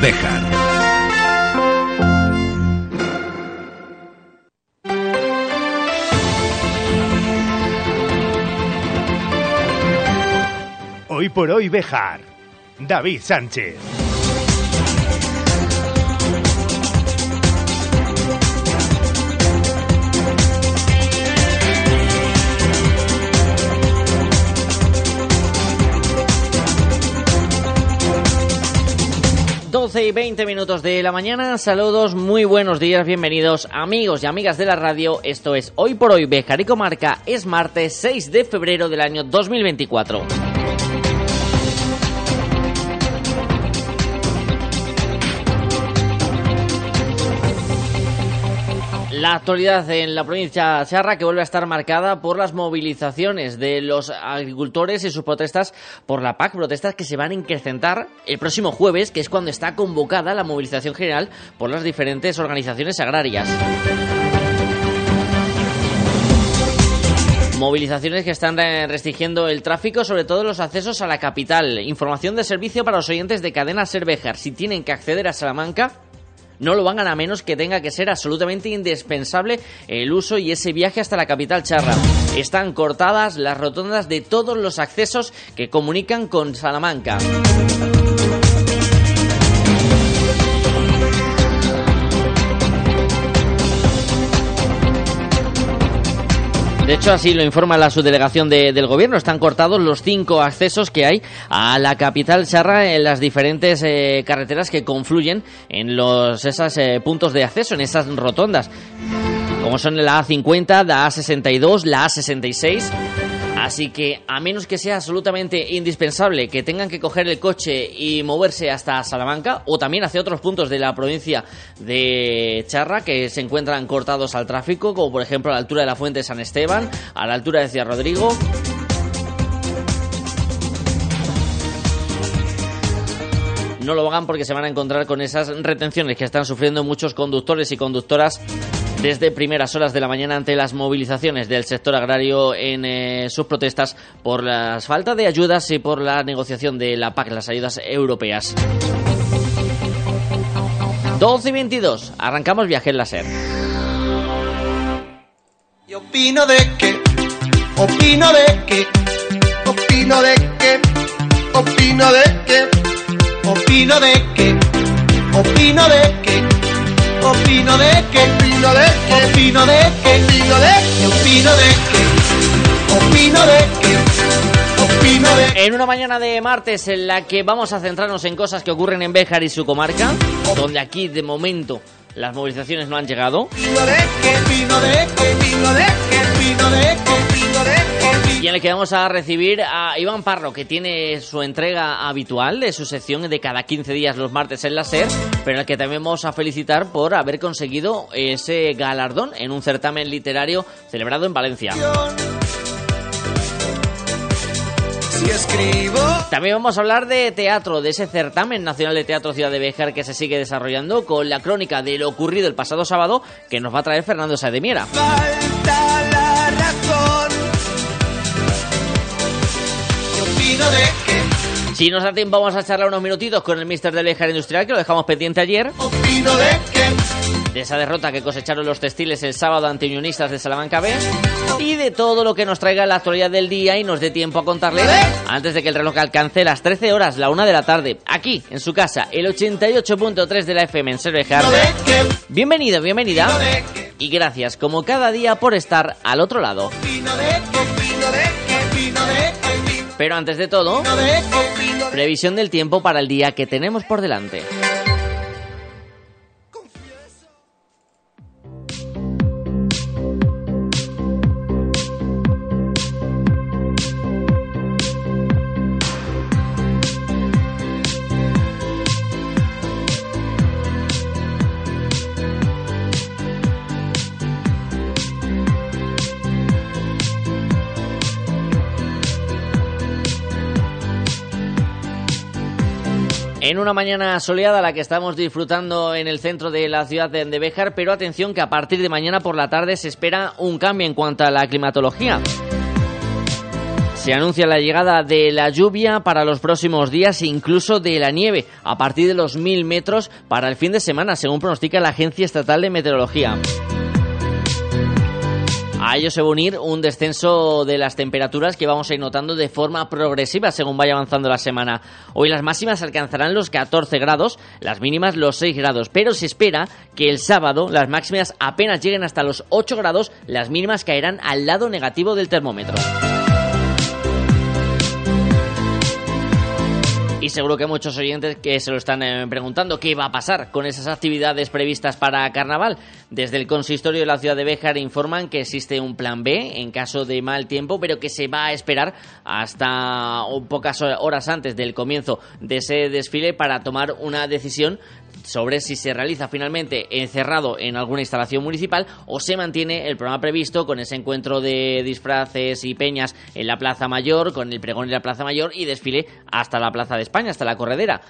Béjar. Hoy por hoy Bejar. David Sánchez. 12 y 20 minutos de la mañana. Saludos, muy buenos días, bienvenidos amigos y amigas de la radio. Esto es Hoy por Hoy Bejar y. Es martes 6 de febrero del año 2024. La actualidad en la provincia Charra que vuelve a estar marcada por las movilizaciones de los agricultores y sus protestas por la PAC, protestas que se van a incrementar el próximo jueves, que es cuando está convocada la movilización general por las diferentes organizaciones agrarias. Movilizaciones que están restringiendo el tráfico, sobre todo los accesos a la capital. Información de servicio para los oyentes de cadena Cervejar. Si tienen que acceder a Salamanca, no lo hagan a menos que tenga que ser absolutamente indispensable el uso y ese viaje hasta la capital charra. Están cortadas las rotondas de todos los accesos que comunican con Salamanca. De hecho, así lo informa la subdelegación del gobierno. Están cortados los cinco accesos que hay a la capital charra en las diferentes eh, carreteras que confluyen en los esos eh, puntos de acceso, en esas rotondas. Como son la A50, la A62, la A66 Así que, a menos que sea absolutamente indispensable que tengan que coger el coche y moverse hasta Salamanca o también hacia otros puntos de la provincia de Charra que se encuentran cortados al tráfico, como por ejemplo a la altura de la Fuente de San Esteban, a la altura de Ciudad Rodrigo. No lo hagan porque se van a encontrar con esas retenciones que están sufriendo muchos conductores y conductoras desde primeras horas de la mañana ante las movilizaciones del sector agrario en eh, sus protestas por la falta de ayudas y por la negociación de la PAC, las ayudas europeas. 12 y 22, arrancamos viaje en la SER. Y opino de que, opino de que, opino de que, opino de que, opino de que, opino de que, opino de que opino de que, opino de que, opino de que, opino de que, opino de que, opino de En una mañana de martes en la que vamos a centrarnos en cosas que ocurren en Béjar y su comarca, donde aquí de momento las movilizaciones no han llegado. opino de que, opino de que, opino de que, Y en el que vamos a recibir a Iván Parro, que tiene su entrega habitual de su sección de cada 15 días los martes en la SER, pero en el que también vamos a felicitar por haber conseguido ese galardón en un certamen literario celebrado en Valencia. También vamos a hablar de teatro, de ese certamen nacional de teatro Ciudad de Béjar que se sigue desarrollando con la crónica de lo ocurrido el pasado sábado que nos va a traer Fernando Saedemiera. falta opino de que, Si nos da tiempo vamos a charlar unos minutitos con el mister del Béjar Industrial que lo dejamos pendiente ayer. opino de que, de esa derrota que cosecharon los textiles el sábado ante Unionistas de Salamanca B y de todo lo que nos traiga la actualidad del día y nos dé tiempo a contarle antes de que el reloj alcance las 13 horas, la una de la tarde, aquí en su casa, el 88.3 de la FM en Cervejar. Bienvenido, bienvenida y gracias como cada día por estar al otro lado. Pero antes de todo, previsión del tiempo para el día que tenemos por delante. En una mañana soleada la que estamos disfrutando en el centro de la ciudad de Béjar, pero atención que a partir de mañana por la tarde se espera un cambio en cuanto a la climatología. Se anuncia la llegada de la lluvia para los próximos días e incluso de la nieve a partir de los 1000 metros para el fin de semana, según pronostica la Agencia Estatal de Meteorología. A ello se va a unir un descenso de las temperaturas que vamos a ir notando de forma progresiva según vaya avanzando la semana. Hoy las máximas alcanzarán los 14 grados, las mínimas los 6 grados, pero se espera que el sábado las máximas apenas lleguen hasta los 8 grados, las mínimas caerán al lado negativo del termómetro. Y seguro que muchos oyentes que se lo están eh, preguntando qué va a pasar con esas actividades previstas para carnaval. Desde el consistorio de la ciudad de Béjar informan que existe un plan B en caso de mal tiempo, pero que se va a esperar hasta pocas horas antes del comienzo de ese desfile para tomar una decisión sobre si se realiza finalmente encerrado en alguna instalación municipal o se mantiene el programa previsto con ese encuentro de disfraces y peñas en la Plaza Mayor, con el pregón en la Plaza Mayor y desfile hasta la Plaza de España, hasta la corredera.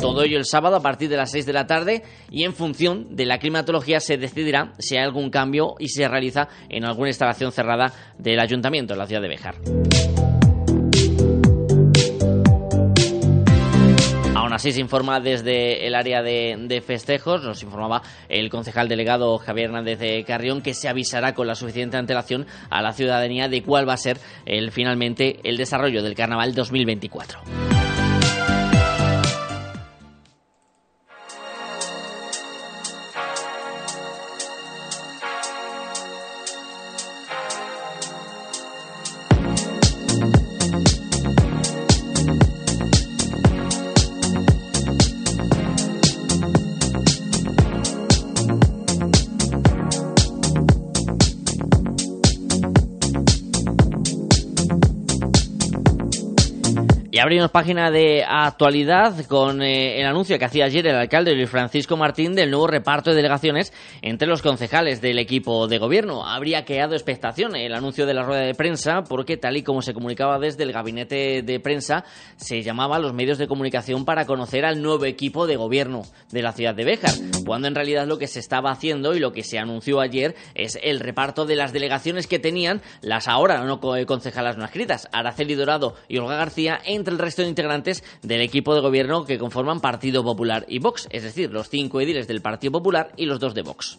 Todo ello el sábado a partir de las 6 de la tarde y en función de la climatología se decidirá si hay algún cambio y se realiza en alguna instalación cerrada del ayuntamiento en la ciudad de Bejar. Así se informa desde el área de, festejos, nos informaba el concejal delegado Javier Hernández de Carrión que se avisará con la suficiente antelación a la ciudadanía de cuál va a ser el, finalmente el desarrollo del carnaval 2024. Abrimos página de actualidad con eh, el anuncio que hacía ayer el alcalde Luis Francisco Martín del nuevo reparto de delegaciones entre los concejales del equipo de gobierno. Habría creado expectación el anuncio de la rueda de prensa porque tal y como se comunicaba desde el gabinete de prensa, se llamaba a los medios de comunicación para conocer al nuevo equipo de gobierno de la ciudad de Béjar, cuando en realidad lo que se estaba haciendo y lo que se anunció ayer es el reparto de las delegaciones que tenían las ahora no concejalas no escritas, Araceli Dorado y Olga García entre el resto de integrantes del equipo de gobierno que conforman Partido Popular y Vox, es decir, los cinco ediles del Partido Popular y los dos de Vox.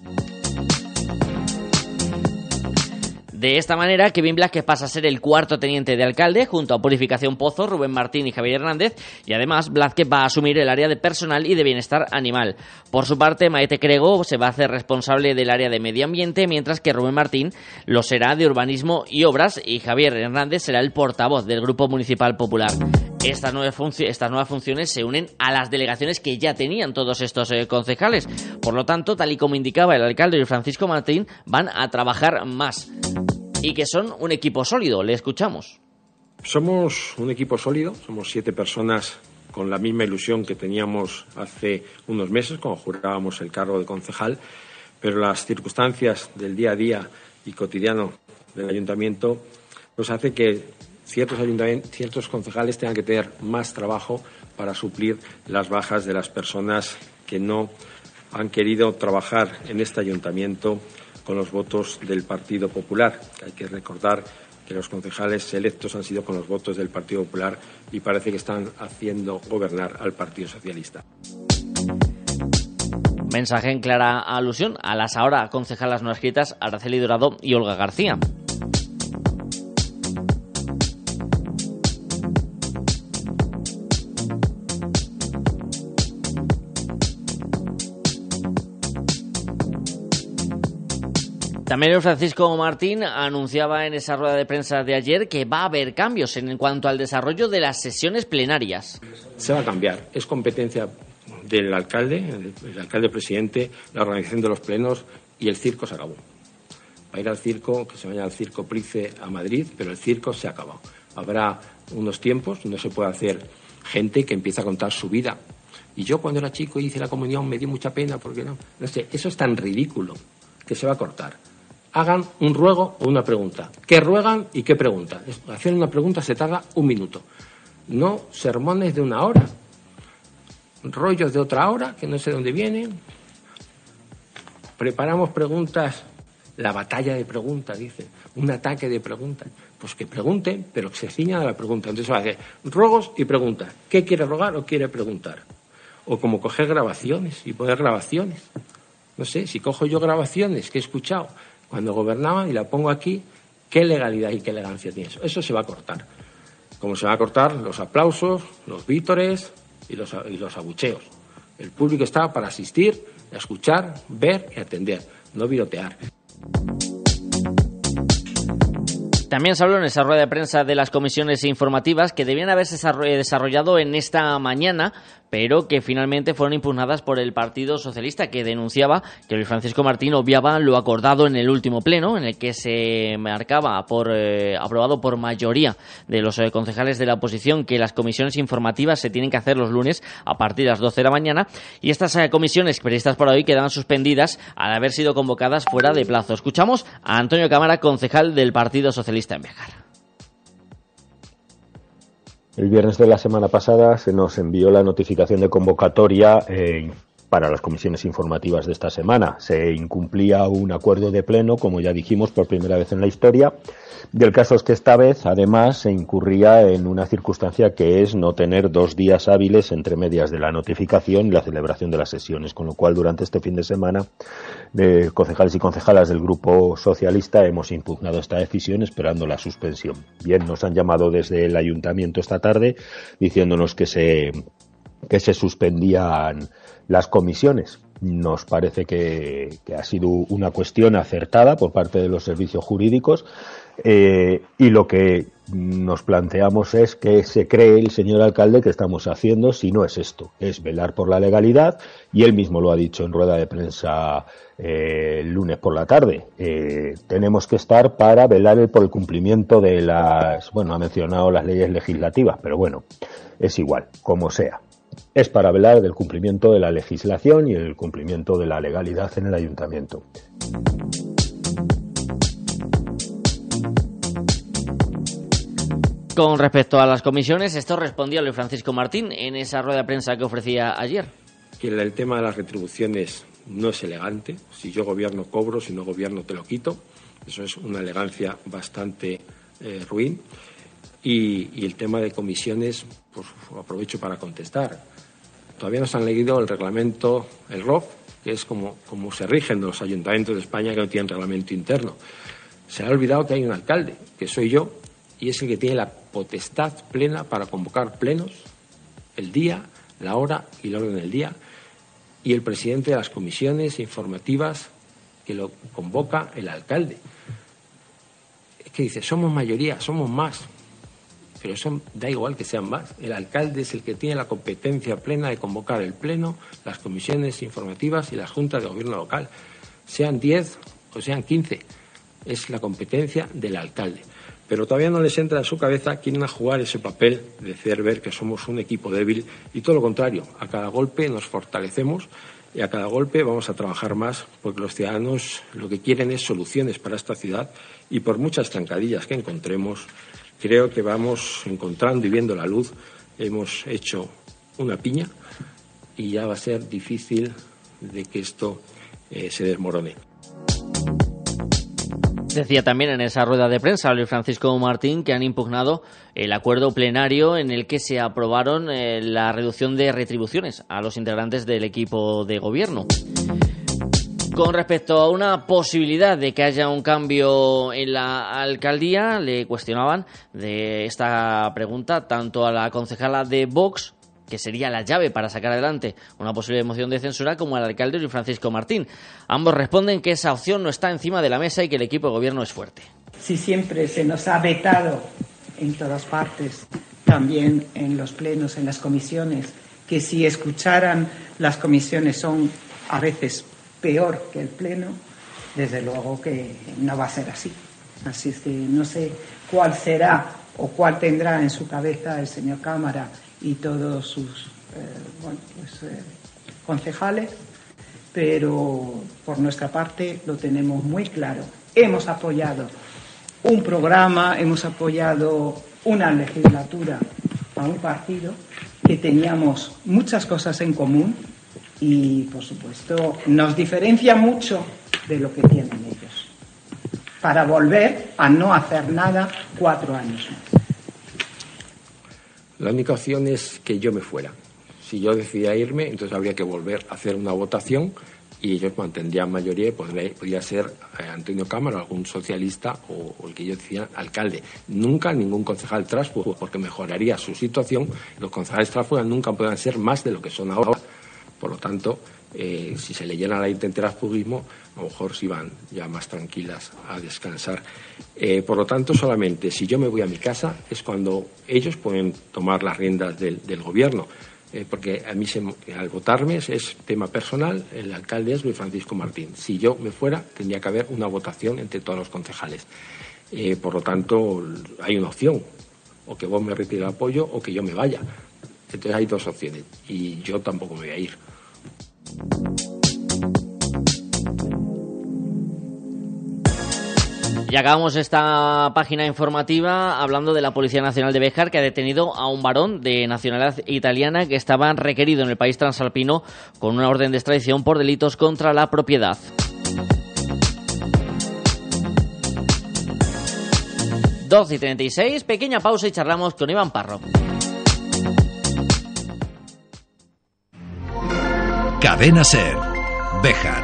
De esta manera, Kevin Black que pasa a ser el cuarto teniente de alcalde, junto a Purificación Pozo, Rubén Martín y Javier Hernández, y además que va a asumir el área de personal y de bienestar animal. Por su parte, Maete Crego se va a hacer responsable del área de medio ambiente, mientras que Rubén Martín lo será de urbanismo y obras, y Javier Hernández será el portavoz del Grupo Municipal Popular. Estas nuevas, estas nuevas funciones se unen a las delegaciones que ya tenían todos estos eh, concejales. Por lo tanto, tal y como indicaba el alcalde Francisco Martín, van a trabajar más y que son un equipo sólido. Le escuchamos. Somos un equipo sólido, somos siete personas con la misma ilusión que teníamos hace unos meses cuando jurábamos el cargo de concejal, pero las circunstancias del día a día y cotidiano del ayuntamiento nos hace que ciertos, ciertos concejales tengan que tener más trabajo para suplir las bajas de las personas que no han querido trabajar en este ayuntamiento con los votos del Partido Popular. Hay que recordar que los concejales electos han sido con los votos del Partido Popular y parece que están haciendo gobernar al Partido Socialista. Mensaje en clara alusión a las ahora concejalas no escritas Araceli Dorado y Olga García. También Francisco Martín anunciaba en esa rueda de prensa de ayer que va a haber cambios en cuanto al desarrollo de las sesiones plenarias. Se va a cambiar. Es competencia del alcalde, el alcalde presidente, la organización de los plenos y el circo se acabó. Va a ir al circo, que se vaya al circo Price a Madrid, pero el circo se ha acabado. Habrá unos tiempos, no se puede hacer gente que empieza a contar su vida. Y yo cuando era chico y hice la comunión me dio mucha pena porque no, no sé, eso es tan ridículo que se va a cortar hagan un ruego o una pregunta. ¿Qué ruegan y qué preguntan? Hacer una pregunta se tarda un minuto. No sermones de una hora, rollos de otra hora, que no sé dónde vienen. Preparamos preguntas la batalla de preguntas, dice, un ataque de preguntas. Pues que pregunten, pero que se ciñan a la pregunta. Entonces va a hacer rogos y preguntas. ¿Qué quiere rogar o quiere preguntar? O como coger grabaciones y poner grabaciones. No sé, si cojo yo grabaciones que he escuchado cuando gobernaban y la pongo aquí, ¿qué legalidad y qué elegancia tiene eso? Eso se va a cortar. Como se van a cortar los aplausos, los vítores y los, abucheos. El público está para asistir, escuchar, ver y atender, no virotear. También se habló en esa rueda de prensa de las comisiones informativas que debían haberse desarrollado en esta mañana, pero que finalmente fueron impugnadas por el Partido Socialista, que denunciaba que Luis Francisco Martín obviaba lo acordado en el último pleno, en el que se marcaba por eh, aprobado por mayoría de los eh, concejales de la oposición que las comisiones informativas se tienen que hacer los lunes a partir de las 12 de la mañana y estas eh, comisiones previstas por hoy quedaban suspendidas al haber sido convocadas fuera de plazo. Escuchamos a Antonio Cámara, concejal del Partido Socialista en El viernes de la semana pasada se nos envió la notificación de convocatoria eh, para las comisiones informativas de esta semana. Se incumplía un acuerdo de pleno, como ya dijimos, por primera vez en la historia. Del caso es que esta vez, además, se incurría en una circunstancia que es no tener dos días hábiles entre medias de la notificación y la celebración de las sesiones, con lo cual durante este fin de semana, de concejales y concejalas del Grupo Socialista hemos impugnado esta decisión esperando la suspensión. Bien, nos han llamado desde el ayuntamiento esta tarde diciéndonos que se que se suspendían las comisiones. Nos parece que, ha sido una cuestión acertada por parte de los servicios jurídicos eh, y lo que nos planteamos es que se cree el señor alcalde que estamos haciendo si no es esto, es velar por la legalidad y él mismo lo ha dicho en rueda de prensa eh, el lunes por la tarde. Eh, tenemos que estar para velar por el cumplimiento de las, bueno, ha mencionado las leyes legislativas, pero bueno, es igual, como sea es para velar del cumplimiento de la legislación y el cumplimiento de la legalidad en el ayuntamiento. Con respecto a las comisiones, esto respondía Luis Francisco Martín en esa rueda de prensa que ofrecía ayer. Que el tema de las retribuciones no es elegante. Si yo gobierno cobro, si no gobierno te lo quito. Eso es una elegancia bastante eh, ruin. Y, el tema de comisiones, pues aprovecho para contestar. Todavía no se han leído el reglamento, el ROF, que es como, como se rigen los ayuntamientos de España que no tienen reglamento interno. Se ha olvidado que hay un alcalde, que soy yo, y es el que tiene la potestad plena para convocar plenos, el día, la hora y el orden del día, y el presidente de las comisiones informativas que lo convoca el alcalde. Es que dice, somos mayoría, somos más pero da igual que sean más. El alcalde es el que tiene la competencia plena de convocar el Pleno, las comisiones informativas y las juntas de gobierno local. Sean 10 o sean 15, es la competencia del alcalde. Pero todavía no les entra en su cabeza, quieren jugar ese papel de hacer ver que somos un equipo débil y todo lo contrario, a cada golpe nos fortalecemos y a cada golpe vamos a trabajar más porque los ciudadanos lo que quieren es soluciones para esta ciudad y por muchas trancadillas que encontremos, creo que vamos encontrando y viendo la luz. Hemos hecho una piña y ya va a ser difícil de que esto eh, se desmorone. Decía también en esa rueda de prensa Luis Francisco Martín que han impugnado el acuerdo plenario en el que se aprobaron eh, la reducción de retribuciones a los integrantes del equipo de gobierno. Con respecto a una posibilidad de que haya un cambio en la alcaldía, le cuestionaban de esta pregunta tanto a la concejala de Vox, que sería la llave para sacar adelante una posible moción de censura, como al alcalde Luis Francisco Martín. Ambos responden que esa opción no está encima de la mesa y que el equipo de gobierno es fuerte. Si siempre se nos ha vetado en todas partes, también en los plenos, en las comisiones, que si escucharan las comisiones son a veces peor que el Pleno, desde luego que no va a ser así. Así es que no sé cuál será o cuál tendrá en su cabeza el señor Cámara y todos sus eh, pues, eh, concejales, pero por nuestra parte lo tenemos muy claro. Hemos apoyado un programa, hemos apoyado una legislatura a un partido que teníamos muchas cosas en común, y, por supuesto, nos diferencia mucho de lo que tienen ellos. para volver a no hacer nada cuatro años más. La única opción es que yo me fuera. Si yo decidía irme, entonces habría que volver a hacer una votación y ellos mantendrían mayoría y podría, ser eh, Antonio Cámara, algún socialista o, el que yo decía alcalde. Nunca ningún concejal tránsfuga, porque mejoraría su situación. Los concejales tránsfugas nunca puedan ser más de lo que son ahora. Por lo tanto, eh, si se le llena la transfugismo, a lo mejor se van ya más tranquilas a descansar. Eh, por lo tanto, solamente si yo me voy a mi casa es cuando ellos pueden tomar las riendas del gobierno. Eh, porque a mí al votarme es, tema personal, el alcalde es Luis Francisco Martín. Si yo me fuera, tendría que haber una votación entre todos los concejales. Por lo tanto, hay una opción, o que vos me retire el apoyo o que yo me vaya. Entonces hay dos opciones y yo tampoco me voy a ir. Y acabamos esta página informativa hablando de la Policía Nacional de Béjar que ha detenido a un varón de nacionalidad italiana que estaba requerido en el país transalpino con una orden de extradición por delitos contra la propiedad. Doce y 36, pequeña pausa y charlamos con Iván Parro. Cadena Ser, Béjar.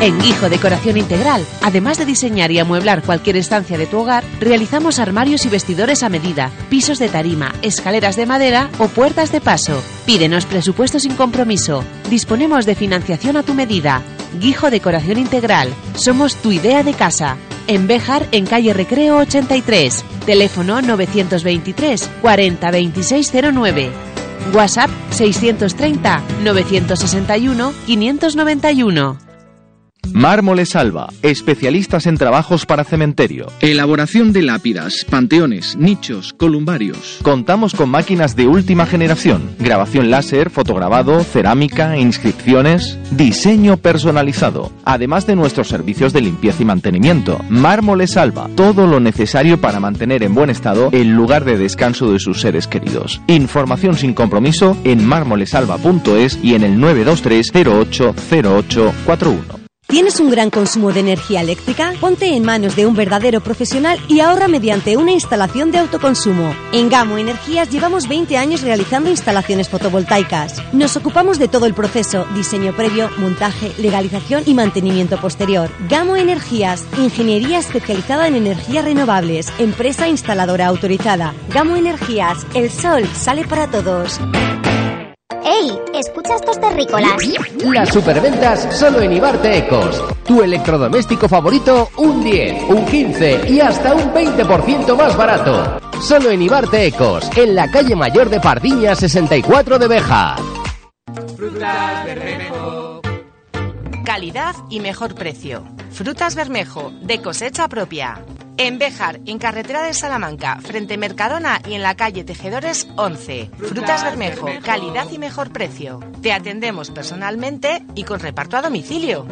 En Guijo Decoración Integral, además de diseñar y amueblar cualquier estancia de tu hogar, realizamos armarios y vestidores a medida, pisos de tarima, escaleras de madera o puertas de paso. Pídenos presupuesto sin compromiso. Disponemos de financiación a tu medida. Guijo Decoración Integral. Somos tu idea de casa. En Béjar, en calle Recreo 83. Teléfono 923 40 2609. WhatsApp 630 961 591. Mármoles Alba, especialistas en trabajos para cementerio. Elaboración de lápidas, panteones, nichos, columbarios. Contamos con máquinas de última generación, grabación láser, fotograbado, cerámica, inscripciones, diseño personalizado, además de nuestros servicios de limpieza y mantenimiento. Mármoles Alba, todo lo necesario para mantener en buen estado el lugar de descanso de sus seres queridos. Información sin compromiso en mármolesalba.es y en el 923 080841. ¿Tienes un gran consumo de energía eléctrica? Ponte en manos de un verdadero profesional y ahorra mediante una instalación de autoconsumo. En Gamo Energías llevamos 20 años realizando instalaciones fotovoltaicas. Nos ocupamos de todo el proceso, diseño previo, montaje, legalización y mantenimiento posterior. Gamo Energías, ingeniería especializada en energías renovables, empresa instaladora autorizada. Gamo Energías, el sol sale para todos. ¡Ey! Escucha estos terrícolas. Las superventas solo en Ibarte Ecos. Tu electrodoméstico favorito, un 10, un 15 y hasta un 20% más barato. Solo en Ibarte Ecos, en la calle mayor de Pardiña 64 de Beja. Frutas Bermejo. Calidad y mejor precio. Frutas Bermejo, de cosecha propia. En Béjar, en carretera de Salamanca, frente Mercadona y en la calle Tejedores 11. Frutas Bermejo, calidad y mejor precio. Te atendemos personalmente y con reparto a domicilio.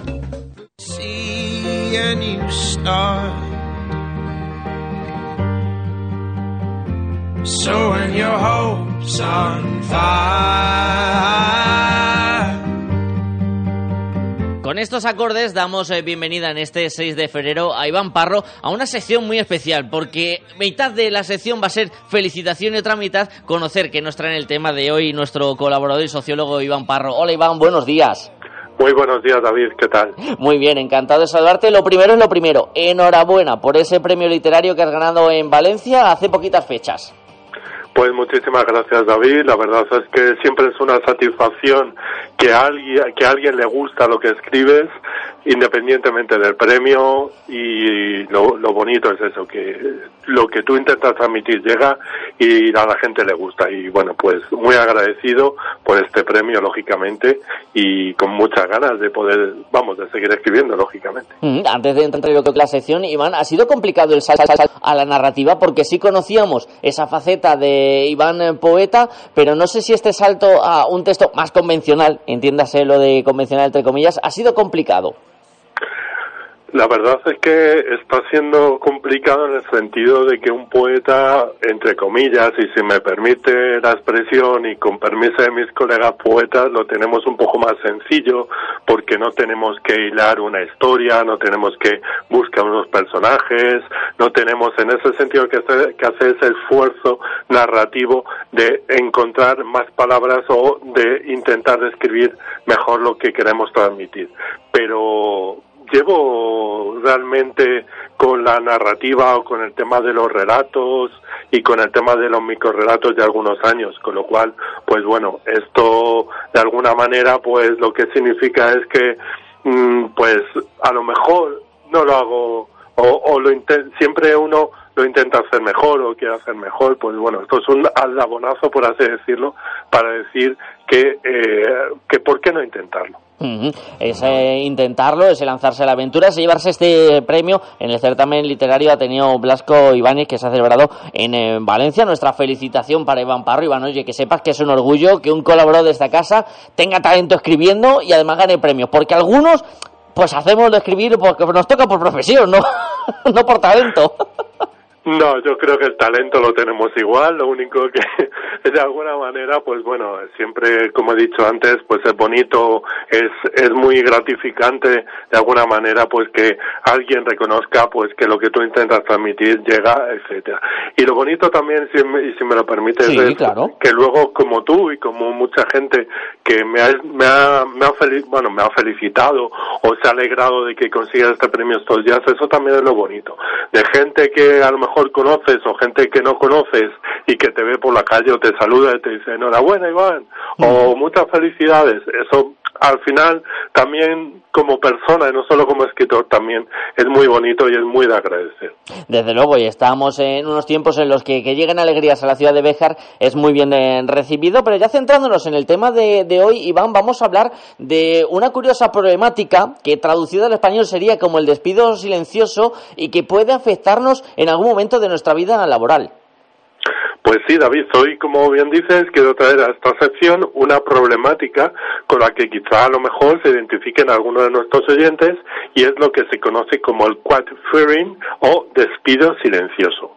Con estos acordes damos eh, bienvenida en este 6 de febrero a Iván Parro a una sección muy especial porque mitad de la sección va a ser felicitación y otra mitad conocer que nos trae el tema de hoy nuestro colaborador y sociólogo Iván Parro. Hola Iván, buenos días. Muy buenos días, David. ¿Qué tal? Muy bien, encantado de saludarte. Lo primero es lo primero. Enhorabuena por ese premio literario que has ganado en Valencia hace poquitas fechas. Pues muchísimas gracias, David. La verdad es que siempre es una satisfacción que a alguien, que a alguien le gusta lo que escribes, independientemente del premio. Y lo, lo bonito es eso, que lo que tú intentas transmitir llega y a la gente le gusta. Y bueno, pues muy agradecido por este premio, lógicamente, y con muchas ganas de poder, vamos, de seguir escribiendo, lógicamente. Mm, antes de entrar en la sección, Iván, ha sido complicado el salto a la narrativa porque sí conocíamos esa faceta de Iván eh, poeta, pero no sé si este salto a un texto más convencional, entiéndase lo de convencional entre comillas, ha sido complicado. La verdad es que está siendo complicado en el sentido de que un poeta, entre comillas, y si me permite la expresión y con permiso de mis colegas poetas, lo tenemos un poco más sencillo porque no tenemos que hilar una historia, no tenemos que buscar unos personajes, no tenemos en ese sentido que hacer, que hacer ese esfuerzo narrativo de encontrar más palabras o de intentar describir mejor lo que queremos transmitir. Pero llevo realmente con la narrativa o con el tema de los relatos y con el tema de los microrelatos de algunos años, con lo cual, pues bueno, esto de alguna manera, pues lo que significa es que, mm, pues a lo mejor no lo hago o, o lo siempre uno lo intenta hacer mejor o quiere hacer mejor, pues bueno, esto es un aldabonazo, por así decirlo, para decir que, eh, que ¿por qué no intentarlo? Es eh, intentarlo, es lanzarse a la aventura, es llevarse este premio en el certamen literario Ateneo Blasco Ibáñez que se ha celebrado en, Valencia. Nuestra felicitación para Iván Parro. Iván, oye, que sepas que es un orgullo que un colaborador de esta casa tenga talento escribiendo y además gane premios, porque algunos pues hacemos escribir porque nos toca por profesión, no, no por talento. No, yo creo que el talento lo tenemos igual, lo único que de alguna manera, pues bueno, siempre, como he dicho antes, pues es bonito, es, es muy gratificante de alguna manera, pues que alguien reconozca, pues que lo que tú intentas transmitir llega, etcétera. Y lo bonito también, si me, y si me lo permites, es que luego como tú y como mucha gente que me ha, me ha, me ha bueno, me ha felicitado o se ha alegrado de que consigas este premio estos días, eso también es lo bonito. De gente que a lo mejor conoces o gente que no conoces y que te ve por la calle o te saluda y te dice enhorabuena Iván o muchas felicidades, eso al final también como persona y no solo como escritor también es muy bonito y es muy de agradecer. Desde luego, y estamos en unos tiempos en los que que lleguen alegrías a la ciudad de Béjar es muy bien eh, recibido, pero ya centrándonos en el tema de, de, hoy, Iván, vamos a hablar de una curiosa problemática que traducida al español sería como el despido silencioso y que puede afectarnos en algún momento de nuestra vida laboral. Pues sí, David, hoy, como bien dices, quiero traer a esta sección una problemática con la que quizá a lo mejor se identifiquen algunos de nuestros oyentes y es lo que se conoce como el quiet firing o despido silencioso.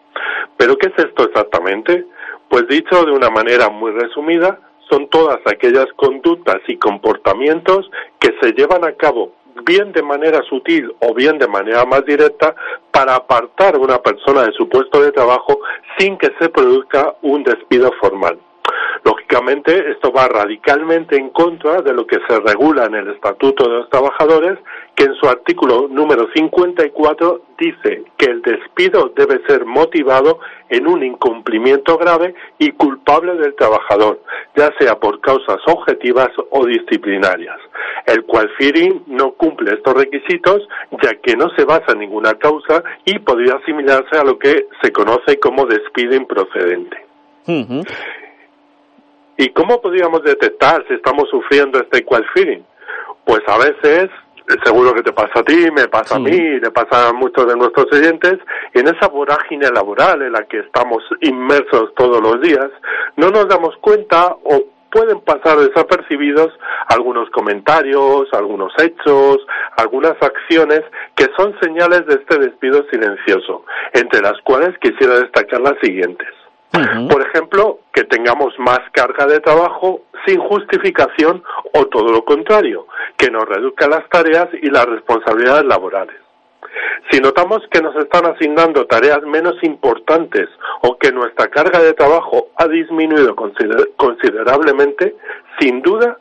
¿Pero qué es esto exactamente? Pues dicho de una manera muy resumida, son todas aquellas conductas y comportamientos que se llevan a cabo bien de manera sutil o bien de manera más directa para apartar a una persona de su puesto de trabajo sin que se produzca un despido formal. Esto va radicalmente en contra de lo que se regula en el Estatuto de los Trabajadores, que en su artículo número 54 dice que el despido debe ser motivado en un incumplimiento grave y culpable del trabajador, ya sea por causas objetivas o disciplinarias. El cual FIRIN no cumple estos requisitos, ya que no se basa en ninguna causa y podría asimilarse a lo que se conoce como despido improcedente. ¿Y cómo podríamos detectar si estamos sufriendo este qual feeling? Pues a veces, seguro que te pasa a ti, me pasa a mí, le pasa a muchos de nuestros oyentes, en esa vorágine laboral en la que estamos inmersos todos los días, no nos damos cuenta o pueden pasar desapercibidos algunos comentarios, algunos hechos, algunas acciones que son señales de este despido silencioso, entre las cuales quisiera destacar las siguientes. Por ejemplo, que tengamos más carga de trabajo sin justificación o todo lo contrario, que nos reduzca las tareas y las responsabilidades laborales. Si notamos que nos están asignando tareas menos importantes o que nuestra carga de trabajo ha disminuido considerablemente, sin duda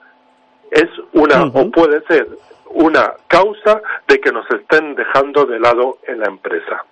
es una o puede ser una causa de que nos estén dejando de lado en la empresa.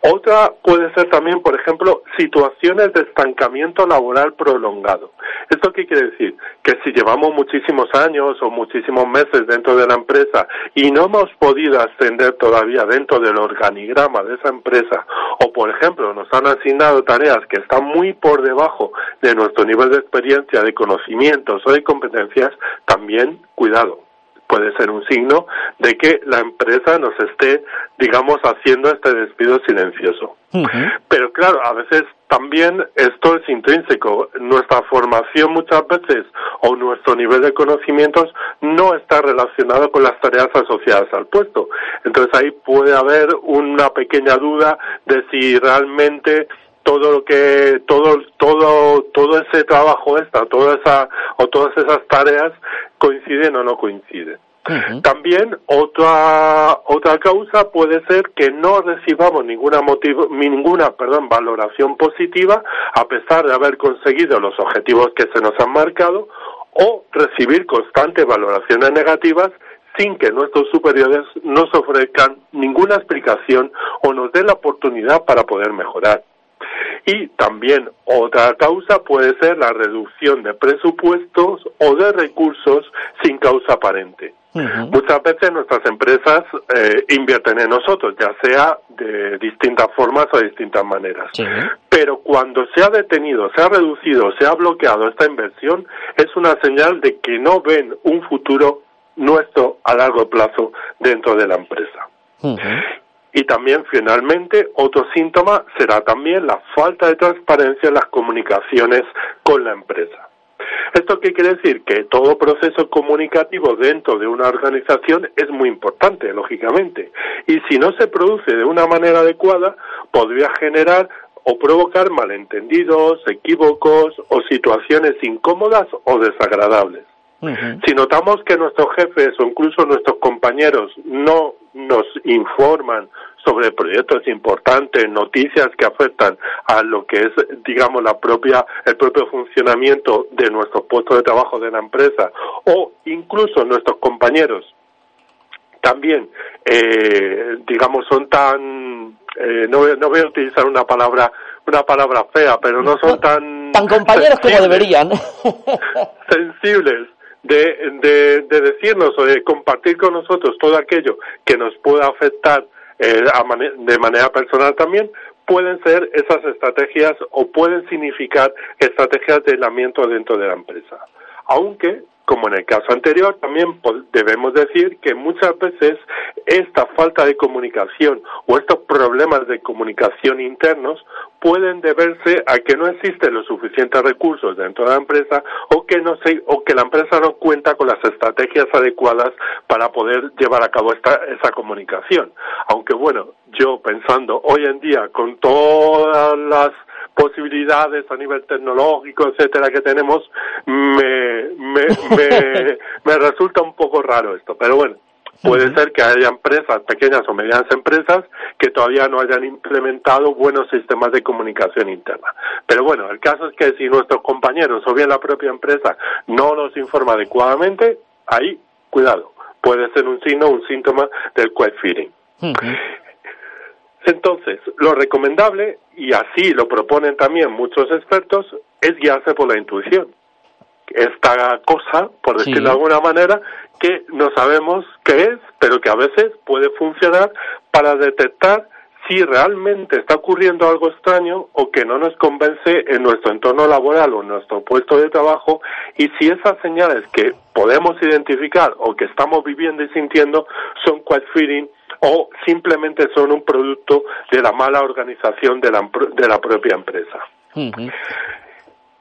Otra puede ser también, por ejemplo, situaciones de estancamiento laboral prolongado. ¿Esto qué quiere decir? Que si llevamos muchísimos años o muchísimos meses dentro de la empresa y no hemos podido ascender todavía dentro del organigrama de esa empresa, o por ejemplo nos han asignado tareas que están muy por debajo de nuestro nivel de experiencia, de conocimientos o de competencias, también cuidado puede ser un signo de que la empresa nos esté, digamos, haciendo este despido silencioso. Pero claro, a veces también esto es intrínseco. Nuestra formación muchas veces o nuestro nivel de conocimientos no está relacionado con las tareas asociadas al puesto. Entonces ahí puede haber una pequeña duda de si realmente todo lo que todo todo todo ese trabajo esta toda esa o todas esas tareas coinciden o no coinciden también otra otra causa puede ser que no recibamos ninguna motivo, ninguna perdón valoración positiva a pesar de haber conseguido los objetivos que se nos han marcado o recibir constantes valoraciones negativas sin que nuestros superiores nos ofrezcan ninguna explicación o nos den la oportunidad para poder mejorar. Y también otra causa puede ser la reducción de presupuestos o de recursos sin causa aparente. Muchas veces nuestras empresas eh, invierten en nosotros, ya sea de distintas formas o de distintas maneras. Pero cuando se ha detenido, se ha reducido, se ha bloqueado esta inversión, es una señal de que no ven un futuro nuestro a largo plazo dentro de la empresa. Y también, finalmente, otro síntoma será también la falta de transparencia en las comunicaciones con la empresa. ¿Esto qué quiere decir? Que todo proceso comunicativo dentro de una organización es muy importante, lógicamente. Y si no se produce de una manera adecuada, podría generar o provocar malentendidos, equívocos o situaciones incómodas o desagradables. Si notamos que nuestros jefes o incluso nuestros compañeros no nos informan sobre proyectos importantes, noticias que afectan a lo que es, digamos, la propia, el propio funcionamiento de nuestros puestos de trabajo de la empresa o incluso nuestros compañeros. También, eh, digamos, son tan, eh, no, no voy a utilizar una palabra una palabra fea, pero no son tan... Tan compañeros como deberían. sensibles de, de, decirnos o de compartir con nosotros todo aquello que nos pueda afectar eh, de manera personal también, pueden ser esas estrategias o pueden significar estrategias de aislamiento dentro de la empresa. Aunque como en el caso anterior, también debemos decir que muchas veces esta falta de comunicación o estos problemas de comunicación internos pueden deberse a que no existen los suficientes recursos dentro de la empresa o que no o que la empresa no cuenta con las estrategias adecuadas para poder llevar a cabo esta, esa comunicación. Aunque bueno, yo pensando hoy en día con todas las posibilidades a nivel tecnológico, etcétera, que tenemos, me, me, me, resulta un poco raro esto. Pero bueno, Puede ser que haya empresas, pequeñas o medianas empresas, que todavía no hayan implementado buenos sistemas de comunicación interna. Pero bueno, el caso es que si nuestros compañeros o bien la propia empresa no nos informa adecuadamente, ahí, cuidado, puede ser un signo, un síntoma del quiet feeling. Entonces, lo recomendable, y así lo proponen también muchos expertos, es guiarse por la intuición. Esta cosa, por decirlo de alguna manera, que no sabemos qué es, pero que a veces puede funcionar para detectar si realmente está ocurriendo algo extraño o que no nos convence en nuestro entorno laboral o en nuestro puesto de trabajo y si esas señales que podemos identificar o que estamos viviendo y sintiendo son quite feeling o simplemente son un producto de la mala organización de la, de la propia empresa.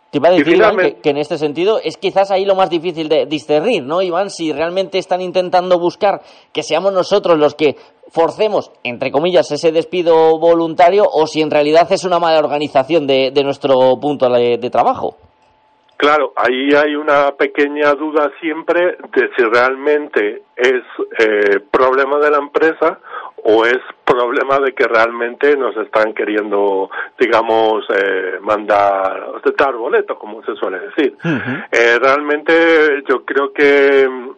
Te iba a decir, que, en este sentido es quizás ahí lo más difícil de discernir, ¿no, Iván? Si realmente están intentando buscar que seamos nosotros los que forcemos, entre comillas, ese despido voluntario o si en realidad es una mala organización de, nuestro punto de trabajo. Claro, ahí hay una pequeña duda siempre de si realmente es eh, problema de la empresa o es problema de que realmente nos están queriendo, digamos, eh, mandar, dar boletos, como se suele decir. eh, realmente yo creo que mm,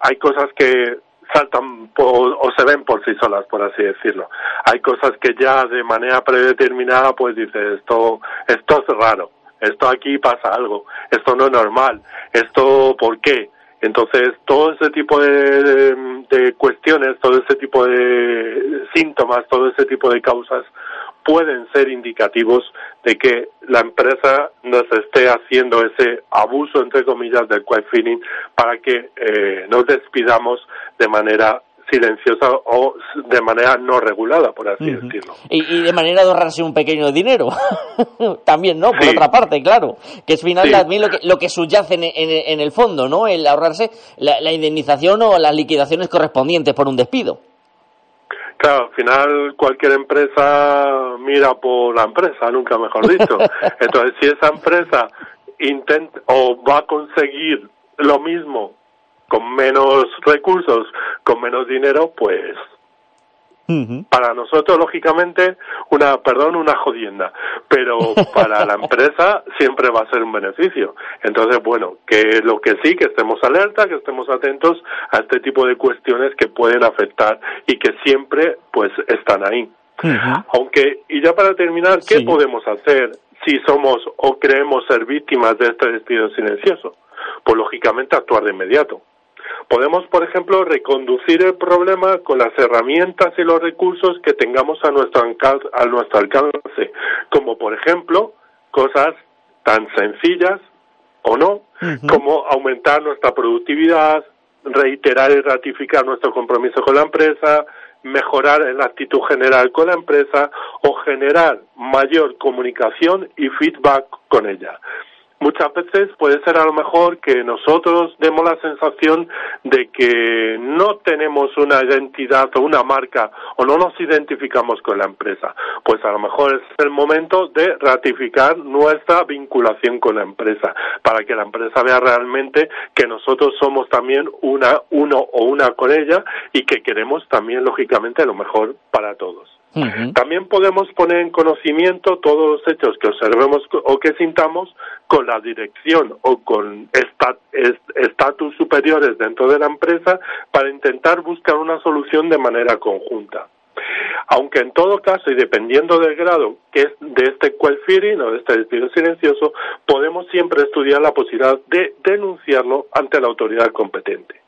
hay cosas que saltan o se ven por sí solas, por así decirlo. Hay cosas que ya de manera predeterminada, pues dice esto, esto es raro esto aquí pasa algo, esto no es normal, esto por qué. Entonces, todo ese tipo de, cuestiones, todo ese tipo de síntomas, todo ese tipo de causas pueden ser indicativos de que la empresa nos esté haciendo ese abuso, entre comillas, del quiet feeling para que eh, nos despidamos de manera silenciosa o de manera no regulada, por así decirlo. Y, de manera de ahorrarse un pequeño dinero. También, ¿no? Por otra parte, claro. Que es final lo que, lo que subyace en, el fondo, ¿no? El ahorrarse la indemnización o las liquidaciones correspondientes por un despido. Claro, al final cualquier empresa mira por la empresa, nunca mejor dicho. Entonces, si esa empresa intenta o va a conseguir lo mismo con menos recursos, con menos dinero, pues para nosotros, lógicamente, una, perdón, una jodienda, pero para la empresa siempre va a ser un beneficio. Entonces, bueno, que lo que sí, que estemos alerta, que estemos atentos a este tipo de cuestiones que pueden afectar y que siempre, pues, están ahí. Aunque, y ya para terminar, ¿qué podemos hacer si somos o creemos ser víctimas de este despido silencioso? Pues, lógicamente, actuar de inmediato Podemos, por ejemplo, reconducir el problema con las herramientas y los recursos que tengamos a nuestro, a nuestro alcance, como por ejemplo cosas tan sencillas o no, como aumentar nuestra productividad, reiterar y ratificar nuestro compromiso con la empresa, mejorar la actitud general con la empresa o generar mayor comunicación y feedback con ella muchas veces puede ser a lo mejor que nosotros demos la sensación de que no tenemos una identidad o una marca o no nos identificamos con la empresa. Pues a lo mejor es el momento de ratificar nuestra vinculación con la empresa para que la empresa vea realmente que nosotros somos también una uno o una con ella y que queremos también lógicamente lo mejor para todos. También podemos poner en conocimiento todos los hechos que observemos o que sintamos con la dirección o con estatus superiores dentro de la empresa para intentar buscar una solución de manera conjunta. Aunque en todo caso y dependiendo del grado que es de este quell o de este despido silencioso, podemos siempre estudiar la posibilidad de denunciarlo ante la autoridad competente.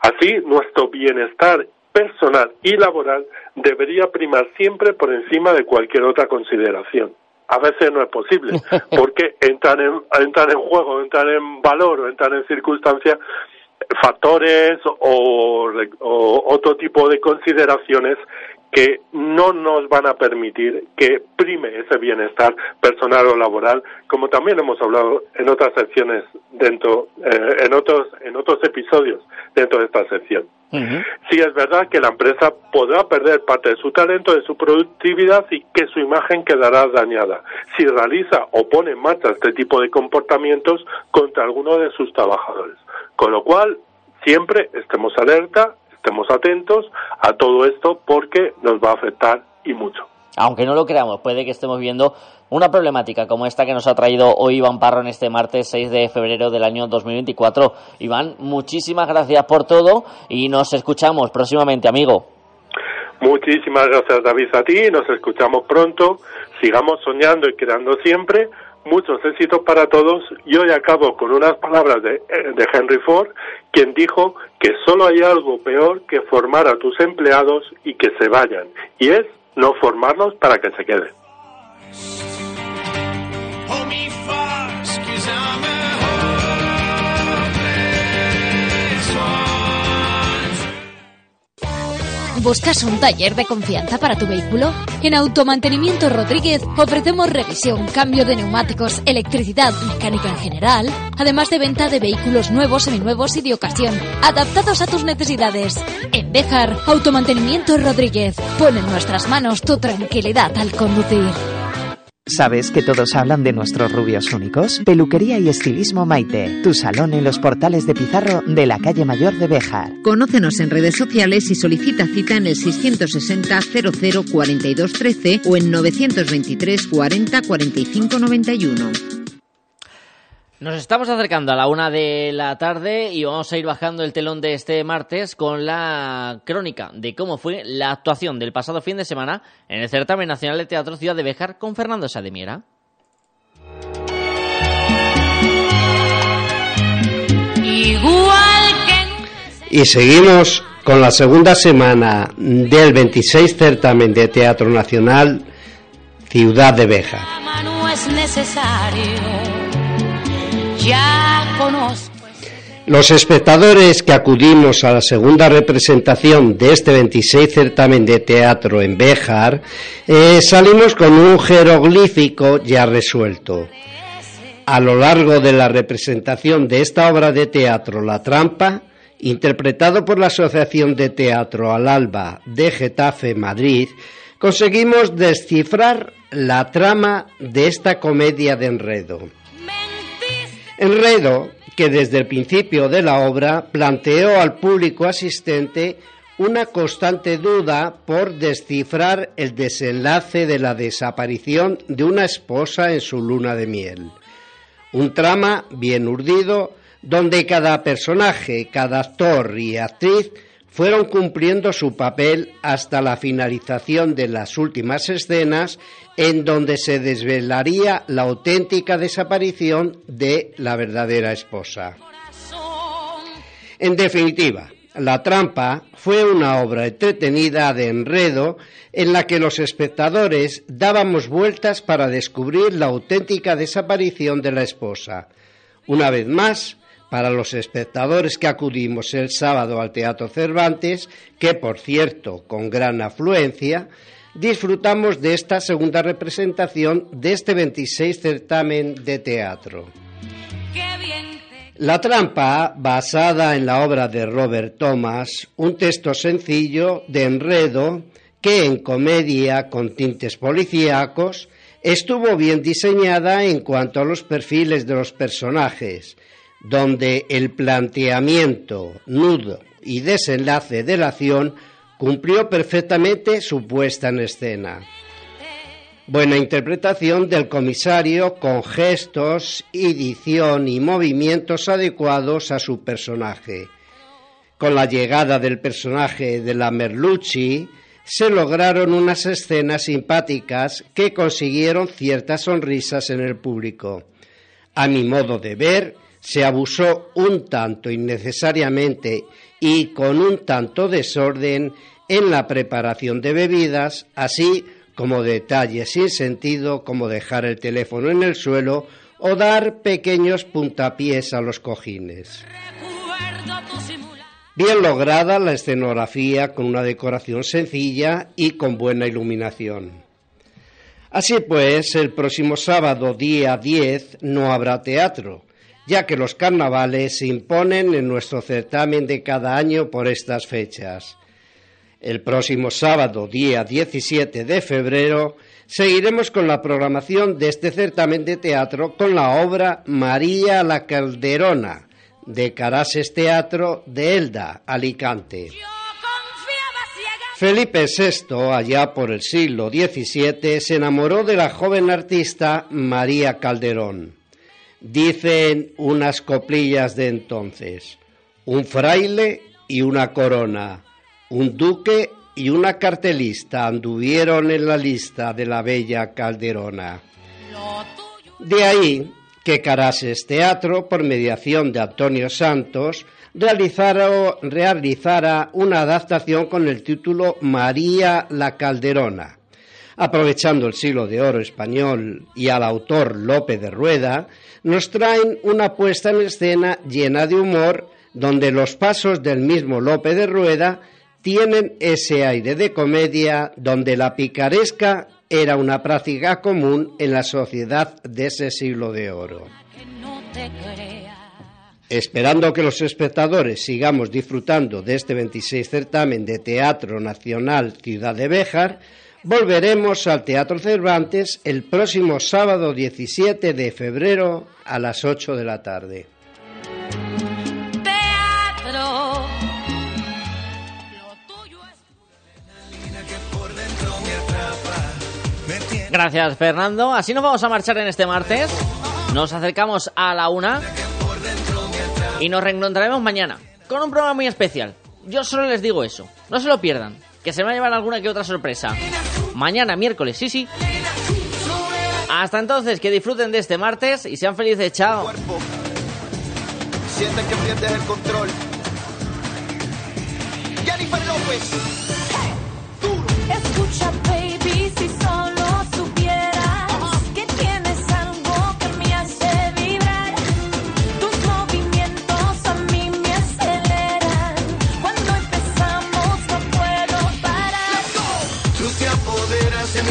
Así, nuestro bienestar personal y laboral debería primar siempre por encima de cualquier otra consideración. A veces no es posible, porque entran en, entran en juego, entran en valor o entran en circunstancias factores o, o otro tipo de consideraciones que no nos van a permitir que prime ese bienestar personal o laboral, como también hemos hablado en otras secciones dentro, eh, en otros en otros episodios dentro de esta sección. Sí es verdad que la empresa podrá perder parte de su talento, de su productividad y que su imagen quedará dañada si realiza o pone en marcha este tipo de comportamientos contra alguno de sus trabajadores. Con lo cual, siempre estemos alerta, estemos atentos a todo esto porque nos va a afectar y mucho. Aunque no lo creamos, puede que estemos viendo una problemática como esta que nos ha traído hoy Iván Parro en este martes 6 de febrero del año 2024. Iván, muchísimas gracias por todo y nos escuchamos próximamente, amigo. Muchísimas gracias, David, a ti. Nos escuchamos pronto. Sigamos soñando y creando siempre muchos éxitos para todos y hoy acabo con unas palabras de, eh, de, Henry Ford, quien dijo que solo hay algo peor que formar a tus empleados y que se vayan, y es no formarlos para que se queden. ¿Buscas un taller de confianza para tu vehículo? En Automantenimiento Rodríguez ofrecemos revisión, cambio de neumáticos, electricidad, mecánica en general, además de venta de vehículos nuevos, seminuevos y de ocasión, adaptados a tus necesidades. En Bejar, Automantenimiento Rodríguez, pon en nuestras manos tu tranquilidad al conducir. ¿Sabes que todos hablan de nuestros rubios únicos? Peluquería y estilismo Maite, tu salón en los portales de Pizarro de la calle Mayor de Béjar. Conócenos en redes sociales y solicita cita en el 660 00 42 13 o en 923 40 45 91. Nos estamos acercando a la una de la tarde y vamos a ir bajando el telón de este martes con la crónica de cómo fue la actuación del pasado fin de semana en el Certamen Nacional de Teatro Ciudad de Béjar con Fernando Sademiera. Y seguimos con la segunda semana del 26 Certamen de Teatro Nacional ciudad de Béjar. No es necesario. Los espectadores que acudimos a la segunda representación de este 26 certamen de teatro en Béjar eh, salimos con un jeroglífico ya resuelto. A lo largo de la representación de esta obra de teatro La Trampa, interpretado por la Asociación de Teatro Al Alba de Getafe, Madrid, conseguimos descifrar la trama de esta comedia de enredo. Enredo que desde el principio de la obra planteó al público asistente una constante duda por descifrar el desenlace de la desaparición de una esposa en su luna de miel. Un trama bien urdido donde cada personaje, cada actor y actriz fueron cumpliendo su papel hasta la finalización de las últimas escenas en donde se desvelaría la auténtica desaparición de la verdadera esposa. En definitiva, La trampa fue una obra entretenida de enredo en la que los espectadores dábamos vueltas para descubrir la auténtica desaparición de la esposa. Una vez más, para los espectadores que acudimos el sábado al Teatro Cervantes, que por cierto, con gran afluencia, disfrutamos de esta segunda representación de este 26 certamen de teatro. La trampa, basada en la obra de Robert Thomas, un texto sencillo de enredo que en comedia con tintes policíacos estuvo bien diseñada en cuanto a los perfiles de los personajes, donde el planteamiento, nudo y desenlace de la acción cumplió perfectamente su puesta en escena. Buena interpretación del comisario con gestos, edición y movimientos adecuados a su personaje. Con la llegada del personaje de la Merlucci, se lograron unas escenas simpáticas que consiguieron ciertas sonrisas en el público. A mi modo de ver, se abusó un tanto innecesariamente y con un tanto desorden en la preparación de bebidas, así como detalles sin sentido como dejar el teléfono en el suelo o dar pequeños puntapiés a los cojines. Bien lograda la escenografía con una decoración sencilla y con buena iluminación. Así pues, el próximo sábado, día 10, no habrá teatro, ya que los carnavales se imponen en nuestro certamen de cada año por estas fechas. El próximo sábado, día 17 de febrero, seguiremos con la programación de este certamen de teatro con la obra María la Calderona, de Carases Teatro de Elda, Alicante. Felipe VI, allá por el siglo XVII, se enamoró de la joven artista María Calderón. Dicen unas coplillas de entonces, un fraile y una corona, un duque y una cartelista anduvieron en la lista de la bella Calderona. De ahí que Carases Teatro, por mediación de Antonio Santos, realizara, realizara una adaptación con el título María la Calderona aprovechando el siglo de oro español y al autor Lope de Rueda, nos traen una puesta en escena llena de humor donde los pasos del mismo Lope de Rueda tienen ese aire de comedia donde la picaresca era una práctica común en la sociedad de ese siglo de oro. Esperando que los espectadores sigamos disfrutando de este 26 certamen de Teatro Nacional Ciudad de Béjar, Volveremos al Teatro Cervantes el próximo sábado 17 de febrero a las 8 de la tarde. Gracias, Fernando. Así nos vamos a marchar en este martes. Nos acercamos a la una y nos reencontraremos mañana con un programa muy especial. Yo solo les digo eso. No se lo pierdan que se me va a llevar alguna que otra sorpresa. Mañana, miércoles, sí, sí. Hasta entonces, que disfruten de este martes y sean felices. Chao. Que pierdes el control. López.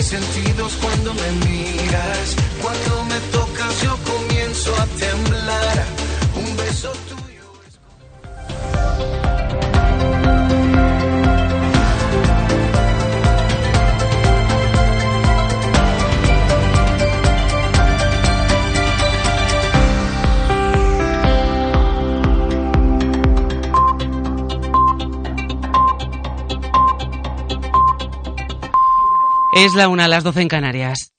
Sentidos cuando me miras. Cuando me tocas yo comienzo a temblar. Es la una a las 12 en Canarias.